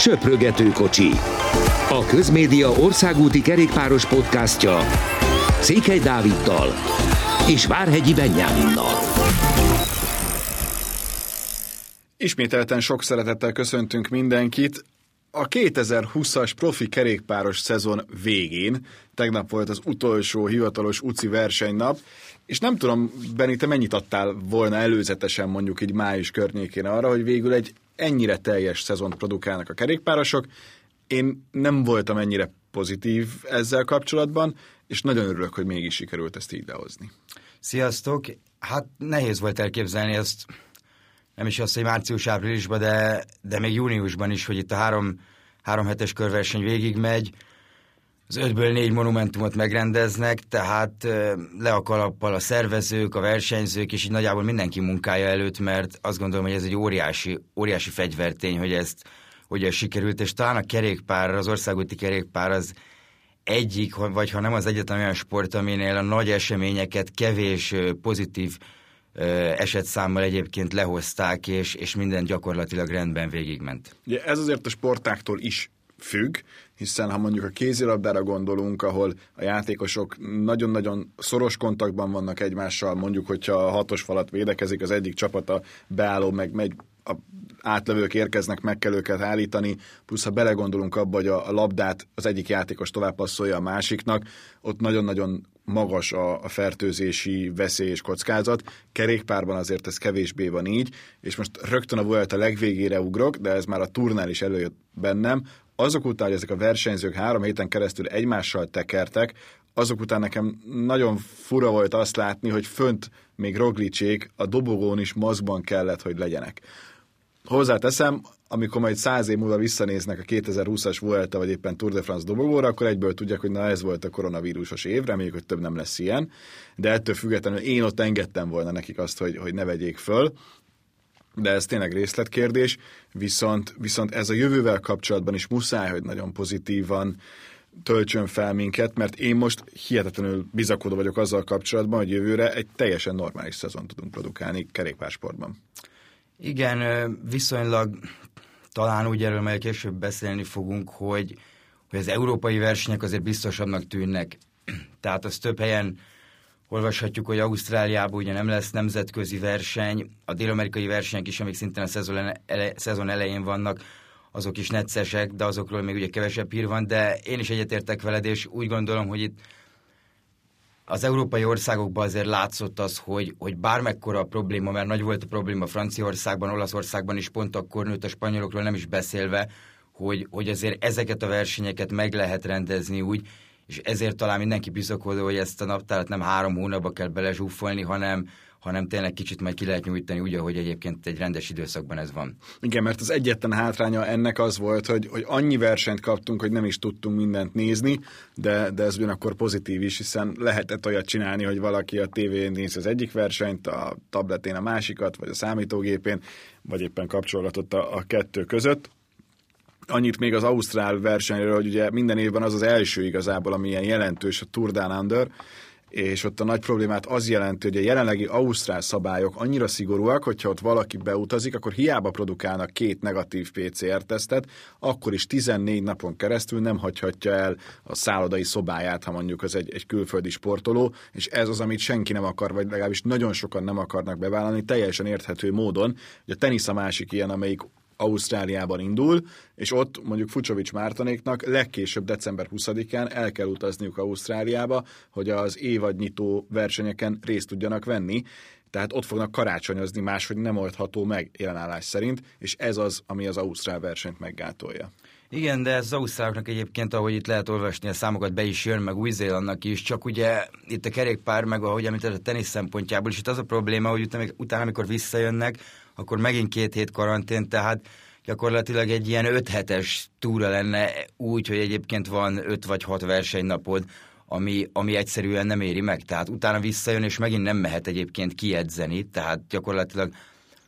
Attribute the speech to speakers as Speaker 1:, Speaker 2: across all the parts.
Speaker 1: Söprögető kocsi. A Közmédia országúti kerékpáros podcastja Székely Dáviddal és Várhegyi Benyáminnal.
Speaker 2: Ismételten sok szeretettel köszöntünk mindenkit. A 2020-as profi kerékpáros szezon végén, tegnap volt az utolsó hivatalos UCI versenynap, és nem tudom, Beni, te mennyit adtál volna előzetesen mondjuk így május környékén arra, hogy végül egy ennyire teljes szezont produkálnak a kerékpárosok. Én nem voltam ennyire pozitív ezzel kapcsolatban, és nagyon örülök, hogy mégis sikerült ezt így lehozni.
Speaker 3: Sziasztok! Hát nehéz volt elképzelni ezt, nem is azt, hogy március-áprilisban, de, de még júniusban is, hogy itt a három, három hetes körverseny végigmegy, az ötből négy monumentumot megrendeznek, tehát le a kalappal a szervezők, a versenyzők, és így nagyjából mindenki munkája előtt, mert azt gondolom, hogy ez egy óriási, óriási fegyvertény, hogy ezt hogy ez sikerült, és talán a kerékpár, az országúti kerékpár az egyik, vagy ha nem az egyetlen olyan sport, aminél a nagy eseményeket kevés pozitív esetszámmal egyébként lehozták, és, és minden gyakorlatilag rendben végigment.
Speaker 2: Ugye ez azért a sportáktól is függ, hiszen ha mondjuk a kézilabdára gondolunk, ahol a játékosok nagyon-nagyon szoros kontaktban vannak egymással, mondjuk, hogyha a hatos falat védekezik, az egyik csapata beálló, meg megy a átlövők érkeznek, meg kell őket állítani, plusz ha belegondolunk abba, hogy a, labdát az egyik játékos tovább passzolja a másiknak, ott nagyon-nagyon magas a, a fertőzési veszély és kockázat. Kerékpárban azért ez kevésbé van így, és most rögtön a volt a legvégére ugrok, de ez már a turnál is előjött bennem, azok után, hogy ezek a versenyzők három héten keresztül egymással tekertek, azok után nekem nagyon fura volt azt látni, hogy fönt még Roglicsék a dobogón is maszkban kellett, hogy legyenek. Hozzáteszem, amikor majd száz év múlva visszanéznek a 2020-as Vuelta, vagy éppen Tour de France dobogóra, akkor egyből tudják, hogy na ez volt a koronavírusos év, reméljük, hogy több nem lesz ilyen, de ettől függetlenül én ott engedtem volna nekik azt, hogy, hogy ne vegyék föl, de ez tényleg részletkérdés, viszont, viszont ez a jövővel kapcsolatban is muszáj, hogy nagyon pozitívan töltsön fel minket, mert én most hihetetlenül bizakodó vagyok azzal kapcsolatban, hogy jövőre egy teljesen normális szezon tudunk produkálni kerékpársportban.
Speaker 3: Igen, viszonylag talán úgy erről majd később beszélni fogunk, hogy, hogy az európai versenyek azért biztosabbnak tűnnek. Tehát az több helyen olvashatjuk, hogy Ausztráliában ugye nem lesz nemzetközi verseny, a dél-amerikai versenyek is, amik szintén a szezon, ele, szezon elején vannak, azok is neccesek, de azokról még ugye kevesebb hír van, de én is egyetértek veled, és úgy gondolom, hogy itt az európai országokban azért látszott az, hogy, hogy bármekkora a probléma, mert nagy volt a probléma Franciaországban, Olaszországban is pont akkor nőtt a spanyolokról nem is beszélve, hogy, hogy azért ezeket a versenyeket meg lehet rendezni úgy, és ezért talán mindenki bizakodó, hogy ezt a naptárat nem három hónapba kell belezsúfolni, hanem, hanem tényleg kicsit majd ki lehet nyújtani úgy, ahogy egyébként egy rendes időszakban ez van.
Speaker 2: Igen, mert az egyetlen hátránya ennek az volt, hogy, hogy annyi versenyt kaptunk, hogy nem is tudtunk mindent nézni, de, de ez ugyanakkor pozitív is, hiszen lehetett olyat csinálni, hogy valaki a tévén néz az egyik versenyt, a tabletén a másikat, vagy a számítógépén, vagy éppen kapcsolatot a, a kettő között annyit még az Ausztrál versenyről, hogy ugye minden évben az az első igazából, ami ilyen jelentős a Tour Down Under, és ott a nagy problémát az jelenti, hogy a jelenlegi ausztrál szabályok annyira szigorúak, hogyha ott valaki beutazik, akkor hiába produkálnak két negatív PCR-tesztet, akkor is 14 napon keresztül nem hagyhatja el a szállodai szobáját, ha mondjuk az egy, egy külföldi sportoló, és ez az, amit senki nem akar, vagy legalábbis nagyon sokan nem akarnak bevállalni, teljesen érthető módon. Ugye a tenisz a másik ilyen, amelyik Ausztráliában indul, és ott mondjuk Fucsovics Mártonéknak legkésőbb december 20-án el kell utazniuk Ausztráliába, hogy az évadnyitó versenyeken részt tudjanak venni, tehát ott fognak karácsonyozni, máshogy nem oldható meg jelenállás szerint, és ez az, ami az Ausztrál versenyt meggátolja.
Speaker 3: Igen, de az ausztráloknak egyébként, ahogy itt lehet olvasni, a számokat be is jön, meg Új-Zélandnak is, csak ugye itt a kerékpár, meg ahogy említett a tenisz szempontjából, és itt az a probléma, hogy utána amikor visszajönnek, akkor megint két hét karantén, tehát gyakorlatilag egy ilyen öt hetes túra lenne úgy, hogy egyébként van öt vagy hat versenynapod, ami, ami egyszerűen nem éri meg. Tehát utána visszajön, és megint nem mehet egyébként kiedzeni, tehát gyakorlatilag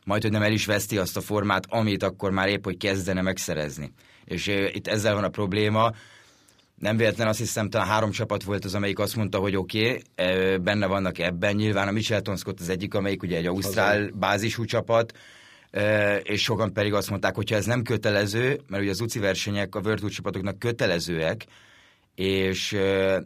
Speaker 3: majd, hogy nem el is veszti azt a formát, amit akkor már épp, hogy kezdene megszerezni. És itt ezzel van a probléma, nem véletlen azt hiszem, talán három csapat volt az, amelyik azt mondta, hogy oké, okay, benne vannak ebben. Nyilván a Michelton Scott az egyik, amelyik ugye egy ausztrál bázisú csapat, és sokan pedig azt mondták, hogy ha ez nem kötelező, mert ugye az UCI versenyek a World Tour csapatoknak kötelezőek, és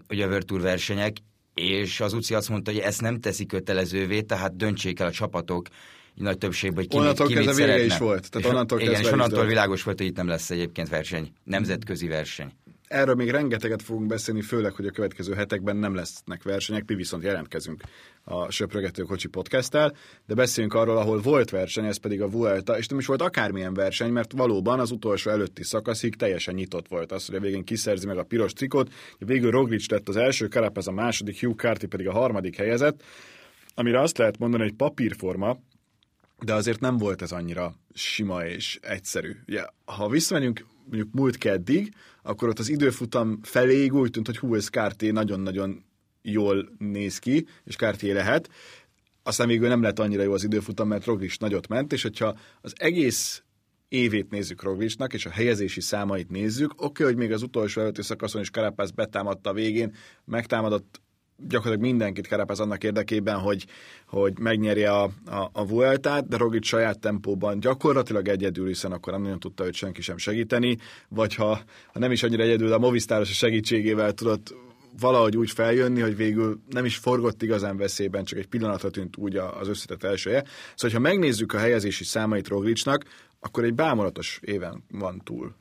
Speaker 3: ugye a World Tour versenyek, és az UCI azt mondta, hogy ezt nem teszi kötelezővé, tehát döntsék el a csapatok nagy többségben, hogy ki, onnantól
Speaker 2: ki mit szeretne. is volt.
Speaker 3: Tehát és, onnantól igen, és onnantól világos volt, hogy itt nem lesz egyébként verseny, nemzetközi verseny.
Speaker 2: Erről még rengeteget fogunk beszélni, főleg, hogy a következő hetekben nem lesznek versenyek, mi viszont jelentkezünk a Söprögető Kocsi podcasttel, de beszéljünk arról, ahol volt verseny, ez pedig a Vuelta, és nem is volt akármilyen verseny, mert valóban az utolsó előtti szakaszig teljesen nyitott volt az, hogy a végén kiszerzi meg a piros trikot, végül Roglic lett az első, Carapaz a második, Hugh Carty pedig a harmadik helyezett, amire azt lehet mondani, hogy papírforma, de azért nem volt ez annyira sima és egyszerű. Ugye, ha visszamegyünk mondjuk múlt keddig, akkor ott az időfutam felé úgy tűnt, hogy hú, ez Kárté nagyon-nagyon jól néz ki, és Kárté lehet. Aztán végül nem lett annyira jó az időfutam, mert Roglic nagyot ment, és hogyha az egész évét nézzük Roglicnak, és a helyezési számait nézzük, oké, okay, hogy még az utolsó előtti szakaszon is Karapász betámadta a végén, megtámadott gyakorlatilag mindenkit Karapász annak érdekében, hogy, hogy megnyerje a, a, a Vueltát, de Roglic saját tempóban gyakorlatilag egyedül, hiszen akkor nem nagyon tudta őt senki sem segíteni, vagy ha, ha nem is annyira egyedül, a Movistáros segítségével tudott valahogy úgy feljönni, hogy végül nem is forgott igazán veszélyben, csak egy pillanatra tűnt úgy az összetett elsője. Szóval, ha megnézzük a helyezési számait Roglicnak, akkor egy bámulatos éven van túl.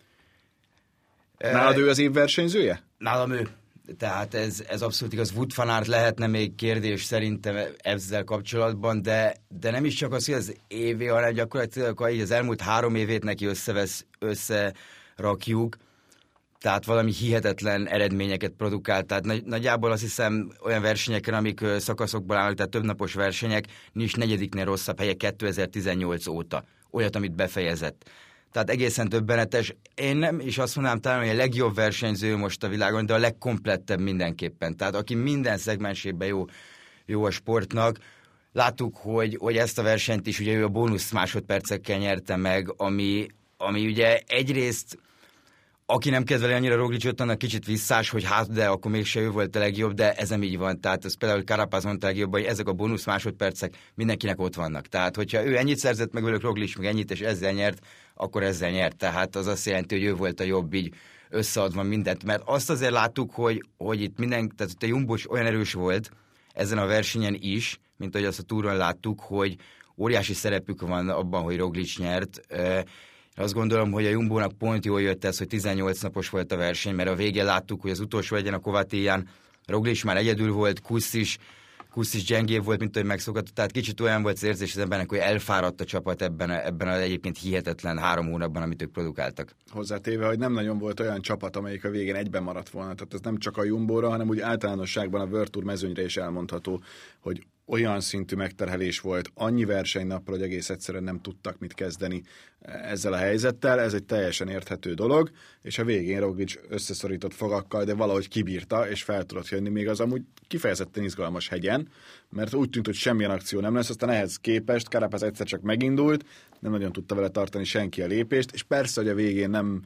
Speaker 2: Nálad ő az év versenyzője?
Speaker 3: Nálam ő. Tehát ez, ez abszolút igaz. Wood fanárt lehetne még kérdés szerintem ezzel kapcsolatban, de, de nem is csak az, hogy az évé, hanem gyakorlatilag az elmúlt három évét neki összevesz, összerakjuk, tehát valami hihetetlen eredményeket produkált. Tehát nagy, nagyjából azt hiszem olyan versenyeken, amik szakaszokból állnak, tehát többnapos versenyek, nincs negyediknél rosszabb helye 2018 óta. Olyat, amit befejezett tehát egészen többenetes. Én nem is azt mondanám talán, hogy a legjobb versenyző most a világon, de a legkomplettebb mindenképpen. Tehát aki minden szegmensében jó, jó a sportnak, Láttuk, hogy, hogy ezt a versenyt is ugye ő a bónusz másodpercekkel nyerte meg, ami, ami ugye egyrészt aki nem kedveli annyira Roglicot, annak kicsit visszás, hogy hát, de akkor mégse ő volt a legjobb, de ez nem így van. Tehát ez például Karapáz mondta legjobb, hogy ezek a bónusz másodpercek mindenkinek ott vannak. Tehát, hogyha ő ennyit szerzett meg velük Roglic, meg ennyit, és ezzel nyert, akkor ezzel nyert. Tehát az azt jelenti, hogy ő volt a jobb így összeadva mindent. Mert azt azért láttuk, hogy, hogy itt minden, tehát a Jumbos olyan erős volt ezen a versenyen is, mint ahogy azt a túron láttuk, hogy óriási szerepük van abban, hogy Roglic nyert. Azt gondolom, hogy a Jumbónak pont jól jött ez, hogy 18 napos volt a verseny, mert a végén láttuk, hogy az utolsó egyen a Kovatéján Roglic már egyedül volt, Kusz is, Kusz is gyengébb volt, mint hogy megszokott, tehát kicsit olyan volt az érzés az embernek, hogy elfáradt a csapat ebben, ebben az egyébként hihetetlen három hónapban, amit ők produkáltak.
Speaker 2: Hozzátéve, hogy nem nagyon volt olyan csapat, amelyik a végén egyben maradt volna. Tehát ez nem csak a Jumbóra, hanem úgy általánosságban a World Tour mezőnyre is elmondható, hogy olyan szintű megterhelés volt, annyi versenynapra, hogy egész egyszerűen nem tudtak mit kezdeni ezzel a helyzettel. Ez egy teljesen érthető dolog, és a végén Roglic összeszorított fogakkal, de valahogy kibírta, és fel tudott jönni még az amúgy kifejezetten izgalmas hegyen, mert úgy tűnt, hogy semmilyen akció nem lesz, aztán ehhez képest Karapaz egyszer csak megindult, nem nagyon tudta vele tartani senki a lépést, és persze, hogy a végén nem,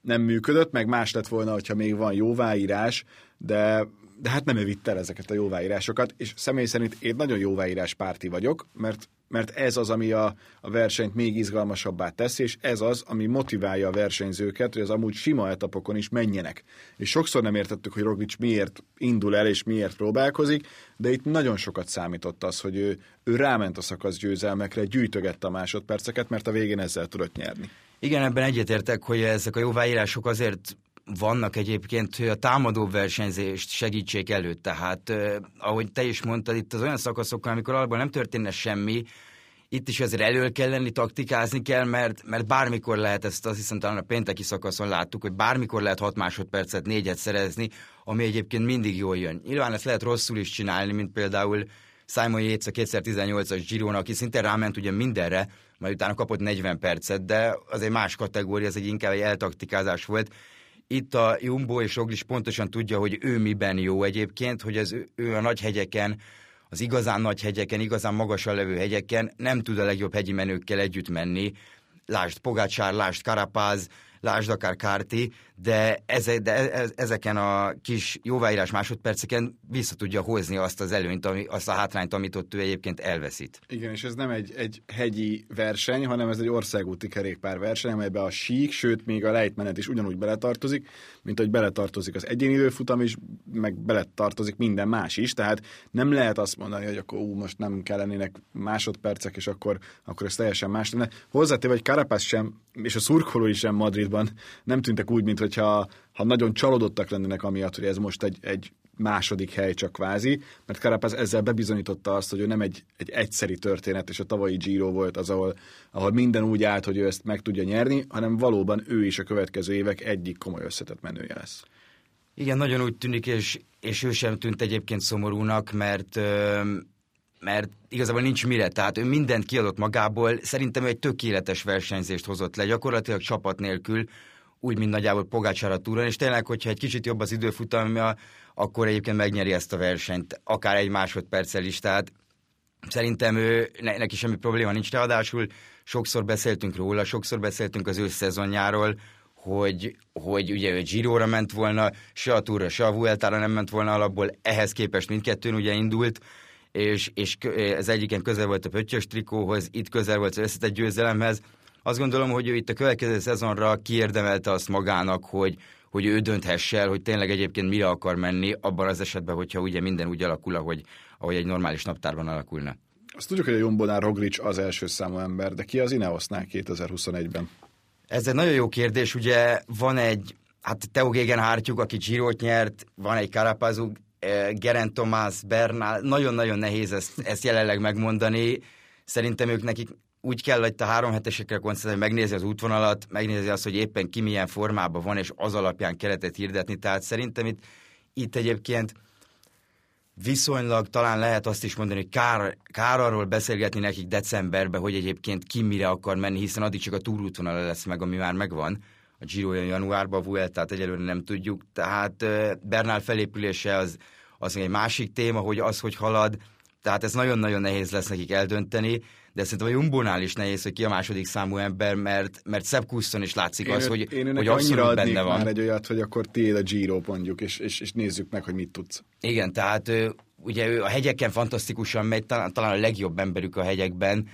Speaker 2: nem működött, meg más lett volna, hogyha még van jóváírás, de de hát nem ő vitt el ezeket a jóváírásokat, és személy szerint én nagyon jóváírás párti vagyok, mert, mert ez az, ami a, a versenyt még izgalmasabbá teszi, és ez az, ami motiválja a versenyzőket, hogy az amúgy sima etapokon is menjenek. És sokszor nem értettük, hogy Roglic miért indul el, és miért próbálkozik, de itt nagyon sokat számított az, hogy ő, ő ráment a szakasz győzelmekre, gyűjtögette a másodperceket, mert a végén ezzel tudott nyerni.
Speaker 3: Igen, ebben egyetértek, hogy ezek a jóváírások azért vannak egyébként, hogy a támadó versenyzést segítsék elő. Tehát, eh, ahogy te is mondtad, itt az olyan szakaszokkal, amikor alapban nem történne semmi, itt is azért elő kell lenni, taktikázni kell, mert, mert bármikor lehet ezt, azt hiszem talán a pénteki szakaszon láttuk, hogy bármikor lehet 6 másodpercet, négyet szerezni, ami egyébként mindig jól jön. Nyilván ezt lehet rosszul is csinálni, mint például Simon Yates a 2018-as Girona, aki szinte ráment ugye mindenre, majd utána kapott 40 percet, de az egy más kategória, ez egy inkább egy eltaktikázás volt. Itt a Jumbo és Roglic pontosan tudja, hogy ő miben jó egyébként, hogy ez ő a nagy hegyeken, az igazán nagy hegyeken, igazán magasan levő hegyeken nem tud a legjobb hegyi menőkkel együtt menni. Lásd Pogácsár, lásd Karapáz, lásd akár Kárti, de, eze, de e, ezeken a kis jóváírás másodperceken vissza tudja hozni azt az előnyt, ami, azt a hátrányt, amit ott ő egyébként elveszít.
Speaker 2: Igen, és ez nem egy, egy hegyi verseny, hanem ez egy országúti kerékpár verseny, amelybe a sík, sőt még a lejtmenet is ugyanúgy beletartozik, mint hogy beletartozik az egyéni időfutam is, meg beletartozik minden más is, tehát nem lehet azt mondani, hogy akkor ú, most nem kellenének másodpercek, és akkor, akkor ez teljesen más lenne. Hozzátéve, hogy Carapaz sem, és a szurkolói sem Madridban nem tűntek úgy, mint hogyha ha nagyon csalódottak lennének amiatt, hogy ez most egy, egy második hely csak kvázi, mert Carapaz ezzel bebizonyította azt, hogy ő nem egy, egy egyszeri történet, és a tavalyi Giro volt az, ahol, ahol minden úgy állt, hogy ő ezt meg tudja nyerni, hanem valóban ő is a következő évek egyik komoly összetett menője lesz.
Speaker 3: Igen, nagyon úgy tűnik, és, és ő sem tűnt egyébként szomorúnak, mert mert igazából nincs mire, tehát ő mindent kiadott magából, szerintem ő egy tökéletes versenyzést hozott le, gyakorlatilag csapat nélkül, úgy, mint nagyjából Pogácsára túron, és tényleg, hogyha egy kicsit jobb az időfutamja, akkor egyébként megnyeri ezt a versenyt, akár egy másodperccel is, tehát szerintem ő, ne, neki semmi probléma nincs, ráadásul sokszor beszéltünk róla, sokszor beszéltünk az ősszezonjáról, hogy, hogy ugye ő Giro-ra ment volna, se a Túra, se a Vueltára nem ment volna alapból, ehhez képest mindkettőn ugye indult, és, és ez egyiken közel volt a pöttyös trikóhoz, itt közel volt az összetett győzelemhez. Azt gondolom, hogy ő itt a következő szezonra kiérdemelte azt magának, hogy, hogy ő dönthesse el, hogy tényleg egyébként mire akar menni, abban az esetben, hogyha ugye minden úgy alakul, ahogy, ahogy egy normális naptárban alakulna.
Speaker 2: Azt tudjuk, hogy a Jombonál Roglic az első számú ember, de ki az Ineosnál 2021-ben?
Speaker 3: Ez egy nagyon jó kérdés, ugye van egy, hát Teo Gegenhártyuk, aki Girot nyert, van egy Karapazuk, eh, Geren Tomás, Bernal, nagyon-nagyon nehéz ezt, ezt jelenleg megmondani. Szerintem ők nekik úgy kell, hogy a három hetesekre koncentrálni, megnézi az útvonalat, megnézi azt, hogy éppen ki milyen formában van, és az alapján keretet hirdetni. Tehát szerintem itt, itt egyébként viszonylag talán lehet azt is mondani, hogy kár, kár arról beszélgetni nekik decemberben, hogy egyébként ki mire akar menni, hiszen addig csak a túrútvonala lesz meg, ami már megvan. A Giro januárban, a Vuelta-t egyelőre nem tudjuk. Tehát Bernál felépülése az, az egy másik téma, hogy az, hogy halad, tehát ez nagyon-nagyon nehéz lesz nekik eldönteni, de szerintem a Jumbónál is nehéz, hogy ki a második számú ember, mert, mert Szebb is látszik én az, hogy,
Speaker 2: én
Speaker 3: hogy abszolút
Speaker 2: benne
Speaker 3: van.
Speaker 2: már egy olyat, hogy akkor tiéd a Giro mondjuk, és, és, és nézzük meg, hogy mit tudsz.
Speaker 3: Igen, tehát ugye ő a hegyeken fantasztikusan megy, talán, talán a legjobb emberük a hegyekben,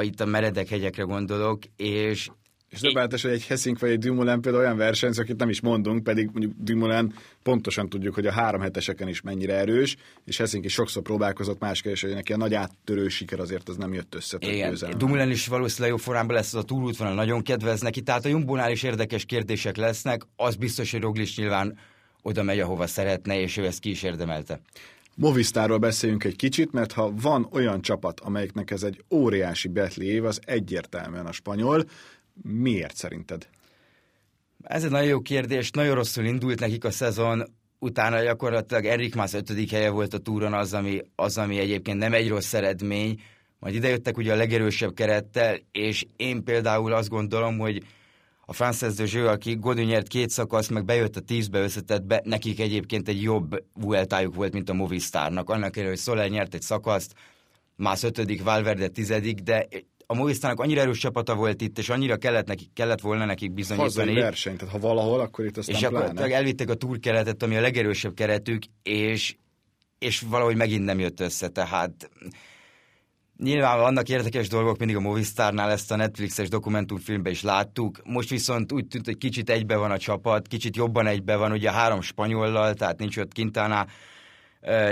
Speaker 3: itt a meredek hegyekre gondolok, és
Speaker 2: és döbbenetes, hogy egy Hessink vagy egy Dumoulin például olyan versenyző, akit nem is mondunk, pedig mondjuk Dumoulin pontosan tudjuk, hogy a három heteseken is mennyire erős, és Hessink is sokszor próbálkozott más keres, hogy neki a nagy áttörő siker azért az nem jött össze.
Speaker 3: Igen, Dumoulin is valószínűleg jó formában lesz, az a túlútvonal nagyon kedvez neki, tehát a Jumbónál is érdekes kérdések lesznek, az biztos, hogy Roglic nyilván oda megy, ahova szeretne, és ő ezt ki is érdemelte.
Speaker 2: Movistarról beszéljünk egy kicsit, mert ha van olyan csapat, amelyiknek ez egy óriási betli év, az egyértelműen a spanyol. Miért szerinted?
Speaker 3: Ez egy nagyon jó kérdés. Nagyon rosszul indult nekik a szezon, utána gyakorlatilag Erik Mász ötödik helye volt a túron az ami, az, ami egyébként nem egy rossz eredmény. Majd idejöttek ugye a legerősebb kerettel, és én például azt gondolom, hogy a Frances de Jeux, aki Godin nyert két szakasz, meg bejött a tízbe összetettbe, nekik egyébként egy jobb vueltájuk volt, mint a Movistarnak. Annak ellenére, hogy Soler nyert egy szakaszt, más ötödik, Valverde tizedik, de a Movistarnak annyira erős csapata volt itt, és annyira kellett, nekik, kellett volna nekik bizonyítani.
Speaker 2: Hazai verseny, tehát ha valahol, akkor itt aztán
Speaker 3: És akkor elvitték a túrkeretet, ami a legerősebb keretük, és, és valahogy megint nem jött össze, tehát Nyilván vannak érdekes dolgok, mindig a Movistarnál ezt a Netflixes dokumentumfilmben is láttuk. Most viszont úgy tűnt, hogy kicsit egybe van a csapat, kicsit jobban egybe van, ugye a három spanyollal, tehát nincs ott Quintana,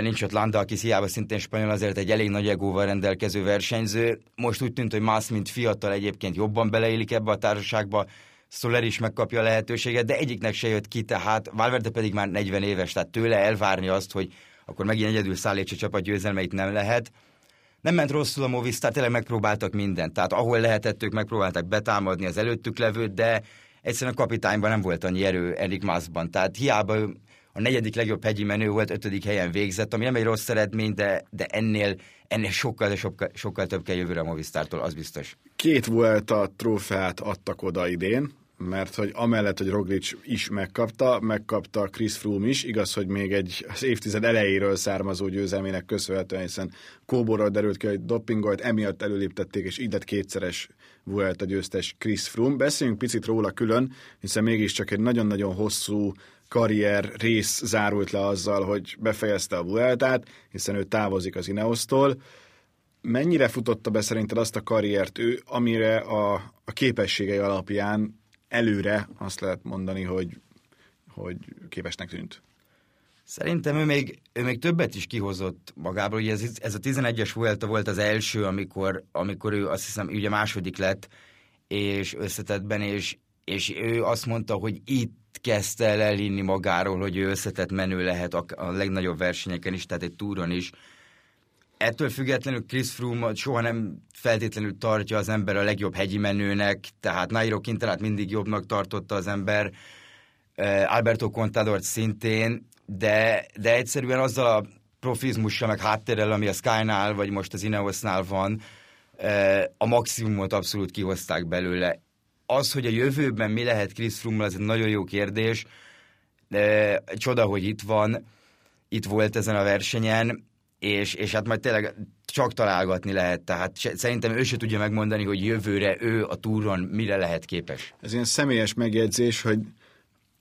Speaker 3: nincs ott Landa, aki hiába szintén spanyol, azért egy elég nagy egóval rendelkező versenyző. Most úgy tűnt, hogy Mász, mint fiatal egyébként jobban beleélik ebbe a társaságba, Soler is megkapja a lehetőséget, de egyiknek se jött ki, tehát Valverde pedig már 40 éves, tehát tőle elvárni azt, hogy akkor megint egyedül szállítsa csapat győzelmeit nem lehet nem ment rosszul a Movistar, tényleg megpróbáltak mindent. Tehát ahol lehetett, ők megpróbáltak betámadni az előttük levőt, de egyszerűen a kapitányban nem volt annyi erő Erik Mászban. Tehát hiába a negyedik legjobb hegyi menő volt, ötödik helyen végzett, ami nem egy rossz eredmény, de, de ennél, ennél sokkal, sokkal, sokkal több kell jövőre a Movistártól, az biztos.
Speaker 2: Két volt a trófeát adtak oda idén, mert hogy amellett, hogy Roglic is megkapta, megkapta Chris Froome is, igaz, hogy még egy az évtized elejéről származó győzelmének köszönhetően, hiszen Kóborral derült ki, hogy dopingolt, emiatt előléptették, és így lett kétszeres volt a győztes Chris Froome. Beszéljünk picit róla külön, hiszen mégiscsak egy nagyon-nagyon hosszú karrier rész zárult le azzal, hogy befejezte a Vueltát, hiszen ő távozik az Ineosztól. Mennyire futotta be szerinted azt a karriert ő, amire a, a képességei alapján előre azt lehet mondani, hogy, hogy képesnek tűnt?
Speaker 3: Szerintem ő még, ő még többet is kihozott magából. Ugye ez, ez a 11-es Vuelta volt az első, amikor, amikor ő azt hiszem ugye második lett, és összetettben, és, és ő azt mondta, hogy itt kezdte el elhinni magáról, hogy ő összetett menő lehet a, a legnagyobb versenyeken is, tehát egy túron is. Ettől függetlenül Chris Froome soha nem feltétlenül tartja az ember a legjobb hegyi menőnek, tehát Nairo Quintalát mindig jobbnak tartotta az ember, Alberto Contadort szintén, de, de egyszerűen azzal a profizmussal, meg háttérrel, ami a Sky-nál, vagy most az Ineosnál van, a maximumot abszolút kihozták belőle. Az, hogy a jövőben mi lehet Chris Froome, ez egy nagyon jó kérdés. Csoda, hogy itt van, itt volt ezen a versenyen, és, és hát majd tényleg csak találgatni lehet, tehát szerintem ő se tudja megmondani, hogy jövőre ő a túron mire lehet képes.
Speaker 2: Ez ilyen személyes megjegyzés, hogy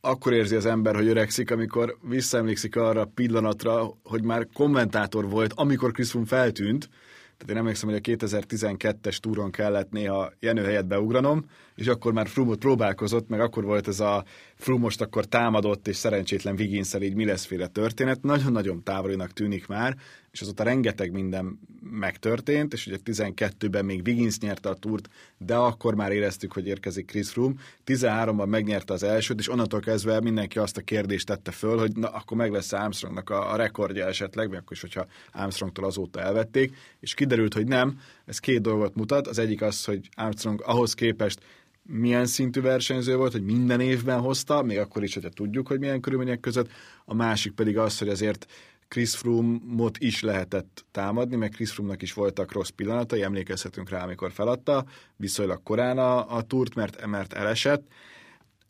Speaker 2: akkor érzi az ember, hogy öregszik, amikor visszaemlékszik arra a pillanatra, hogy már kommentátor volt, amikor Chris Froome feltűnt, tehát én emlékszem, hogy a 2012-es túron kellett néha Jenő beugranom, és akkor már Frumot próbálkozott, meg akkor volt ez a Frum most akkor támadott, és szerencsétlen Viginszel így mi leszféle történet. Nagyon-nagyon távolinak tűnik már, és azóta rengeteg minden megtörtént, és ugye 12-ben még Wiggins nyerte a túrt, de akkor már éreztük, hogy érkezik Chris Froome. 13-ban megnyerte az elsőt, és onnantól kezdve mindenki azt a kérdést tette föl, hogy na, akkor meg lesz Armstrongnak a, a rekordja esetleg, meg akkor is, hogyha Armstrongtól azóta elvették, és kiderült, hogy nem. Ez két dolgot mutat. Az egyik az, hogy Armstrong ahhoz képest milyen szintű versenyző volt, hogy minden évben hozta, még akkor is, hogyha tudjuk, hogy milyen körülmények között. A másik pedig az, hogy azért Chris Froome-ot is lehetett támadni, meg Chris Froome-nak is voltak rossz pillanatai, emlékezhetünk rá, amikor feladta, viszonylag korán a, a túrt, mert, mert elesett.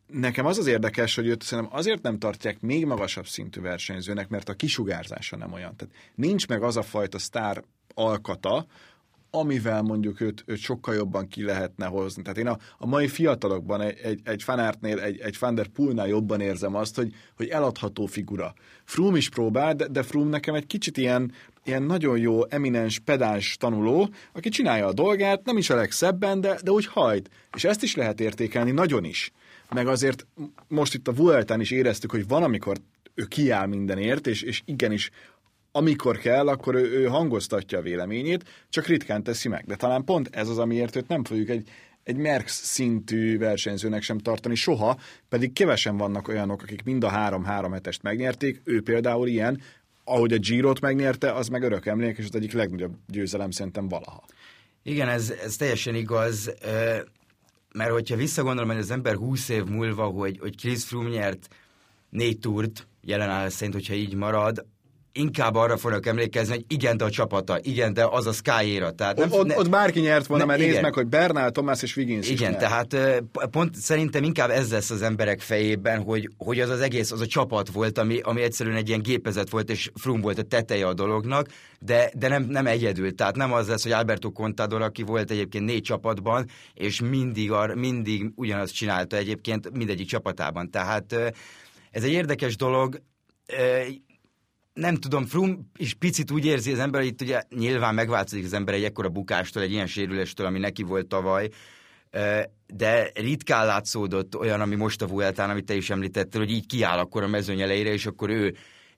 Speaker 2: Nekem az az érdekes, hogy őt szerintem azért nem tartják még magasabb szintű versenyzőnek, mert a kisugárzása nem olyan. Tehát nincs meg az a fajta sztár alkata, amivel mondjuk őt, őt sokkal jobban ki lehetne hozni. Tehát én a, a mai fiatalokban egy, egy, egy fanártnél, egy, egy Van jobban érzem azt, hogy, hogy eladható figura. Froome is próbál, de, de Froome nekem egy kicsit ilyen, ilyen nagyon jó, eminens, pedáns tanuló, aki csinálja a dolgát, nem is a legszebben, de, de úgy hajt. És ezt is lehet értékelni, nagyon is. Meg azért most itt a Vueltán is éreztük, hogy van, amikor ő kiáll mindenért, és, és igenis amikor kell, akkor ő, ő hangoztatja a véleményét, csak ritkán teszi meg. De talán pont ez az, amiért őt nem fogjuk egy, egy Merckx szintű versenyzőnek sem tartani soha, pedig kevesen vannak olyanok, akik mind a három-három hetest megnyerték, ő például ilyen, ahogy a Girot megnyerte, az meg örök emlék, és az egyik legnagyobb győzelem szerintem valaha.
Speaker 3: Igen, ez, ez teljesen igaz, mert hogyha visszagondolom, hogy az ember 20 év múlva, hogy, hogy Chris Froome nyert négy túrt, jelen áll szerint, hogyha így marad, inkább arra fognak emlékezni, hogy igen, de a csapata, igen, de az a sky Tehát
Speaker 2: nem, ott, ne, ott bárki nyert volna, ne, mert igen. nézd meg, hogy Bernál, Tomás és Wiggins
Speaker 3: Igen,
Speaker 2: is
Speaker 3: tehát pont szerintem inkább ez lesz az emberek fejében, hogy, hogy az az egész, az a csapat volt, ami, ami egyszerűen egy ilyen gépezet volt, és Frum volt a teteje a dolognak, de, de nem, nem egyedül. Tehát nem az lesz, hogy Alberto Contador, aki volt egyébként négy csapatban, és mindig, ar, mindig ugyanazt csinálta egyébként mindegyik csapatában. Tehát ez egy érdekes dolog, nem tudom, Frum is picit úgy érzi az ember, hogy itt ugye nyilván megváltozik az ember egy ekkora bukástól, egy ilyen sérüléstől, ami neki volt tavaly, de ritkán látszódott olyan, ami most a Vueltán, amit te is említettél, hogy így kiáll akkor a mezőny elejére, és akkor ő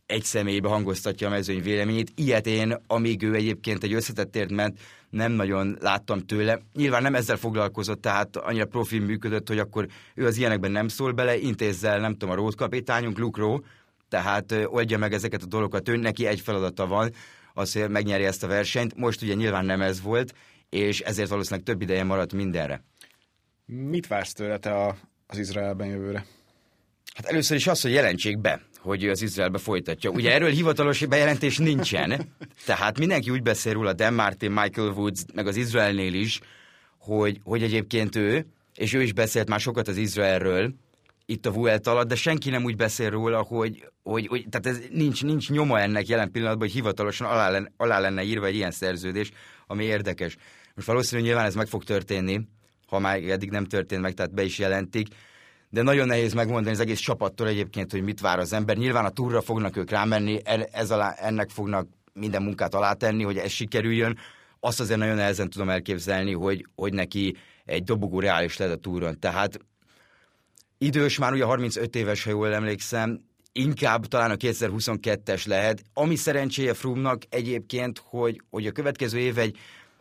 Speaker 3: egy személybe hangoztatja a mezőny véleményét. Ilyet én, amíg ő egyébként egy összetettért ment, nem nagyon láttam tőle. Nyilván nem ezzel foglalkozott, tehát annyira profil működött, hogy akkor ő az ilyenekben nem szól bele, intézzel, nem tudom, a rótkapitányunk, Lukró, tehát oldja meg ezeket a dolgokat, ő neki egy feladata van, az, hogy megnyeri ezt a versenyt. Most ugye nyilván nem ez volt, és ezért valószínűleg több ideje maradt mindenre.
Speaker 2: Mit vársz tőle te a, az Izraelben jövőre?
Speaker 3: Hát először is az, hogy jelentsék be, hogy ő az Izraelbe folytatja. Ugye erről hivatalos bejelentés nincsen, tehát mindenki úgy beszél róla, Dan Martin, Michael Woods, meg az Izraelnél is, hogy, hogy egyébként ő és ő is beszélt már sokat az Izraelről, itt a Vuelt alatt, de senki nem úgy beszél róla, hogy, hogy, hogy tehát ez nincs, nincs nyoma ennek jelen pillanatban, hogy hivatalosan alá lenne, alá lenne írva egy ilyen szerződés, ami érdekes. Most valószínűleg nyilván ez meg fog történni, ha már eddig nem történt meg, tehát be is jelentik, de nagyon nehéz megmondani az egész csapattól egyébként, hogy mit vár az ember. Nyilván a túra fognak ők rámenni, ez alá, ennek fognak minden munkát alátenni, hogy ez sikerüljön. Azt azért nagyon nehezen tudom elképzelni, hogy, hogy neki egy dobogó reális lehet a túron. Tehát idős, már ugye 35 éves, ha jól emlékszem, inkább talán a 2022-es lehet. Ami szerencséje Frumnak egyébként, hogy, hogy a következő év egy,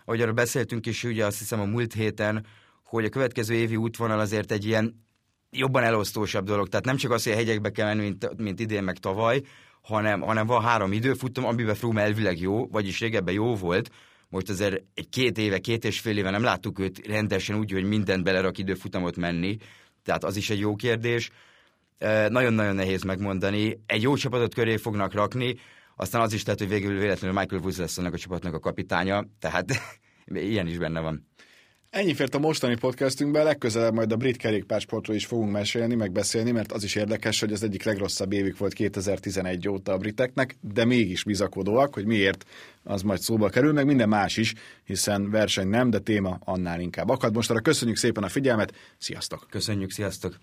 Speaker 3: ahogy arra beszéltünk is, ugye azt hiszem a múlt héten, hogy a következő évi útvonal azért egy ilyen jobban elosztósabb dolog. Tehát nem csak az, hogy a hegyekbe kell menni, mint, mint idén meg tavaly, hanem, hanem van három időfutam, amiben Froome elvileg jó, vagyis régebben jó volt, most azért egy két éve, két és fél éve nem láttuk őt rendesen úgy, hogy mindent belerak időfutamot menni, tehát az is egy jó kérdés. Nagyon-nagyon nehéz megmondani. Egy jó csapatot köré fognak rakni, aztán az is lehet, hogy végül véletlenül Michael Woods lesz annak a csapatnak a kapitánya, tehát ilyen is benne van.
Speaker 2: Ennyi fért a mostani podcastünkben, legközelebb majd a brit kerékpársportról is fogunk mesélni, megbeszélni, mert az is érdekes, hogy az egyik legrosszabb évük volt 2011 óta a briteknek, de mégis bizakodóak, hogy miért az majd szóba kerül, meg minden más is, hiszen verseny nem, de téma annál inkább akad. Most arra köszönjük szépen a figyelmet, sziasztok!
Speaker 3: Köszönjük, sziasztok!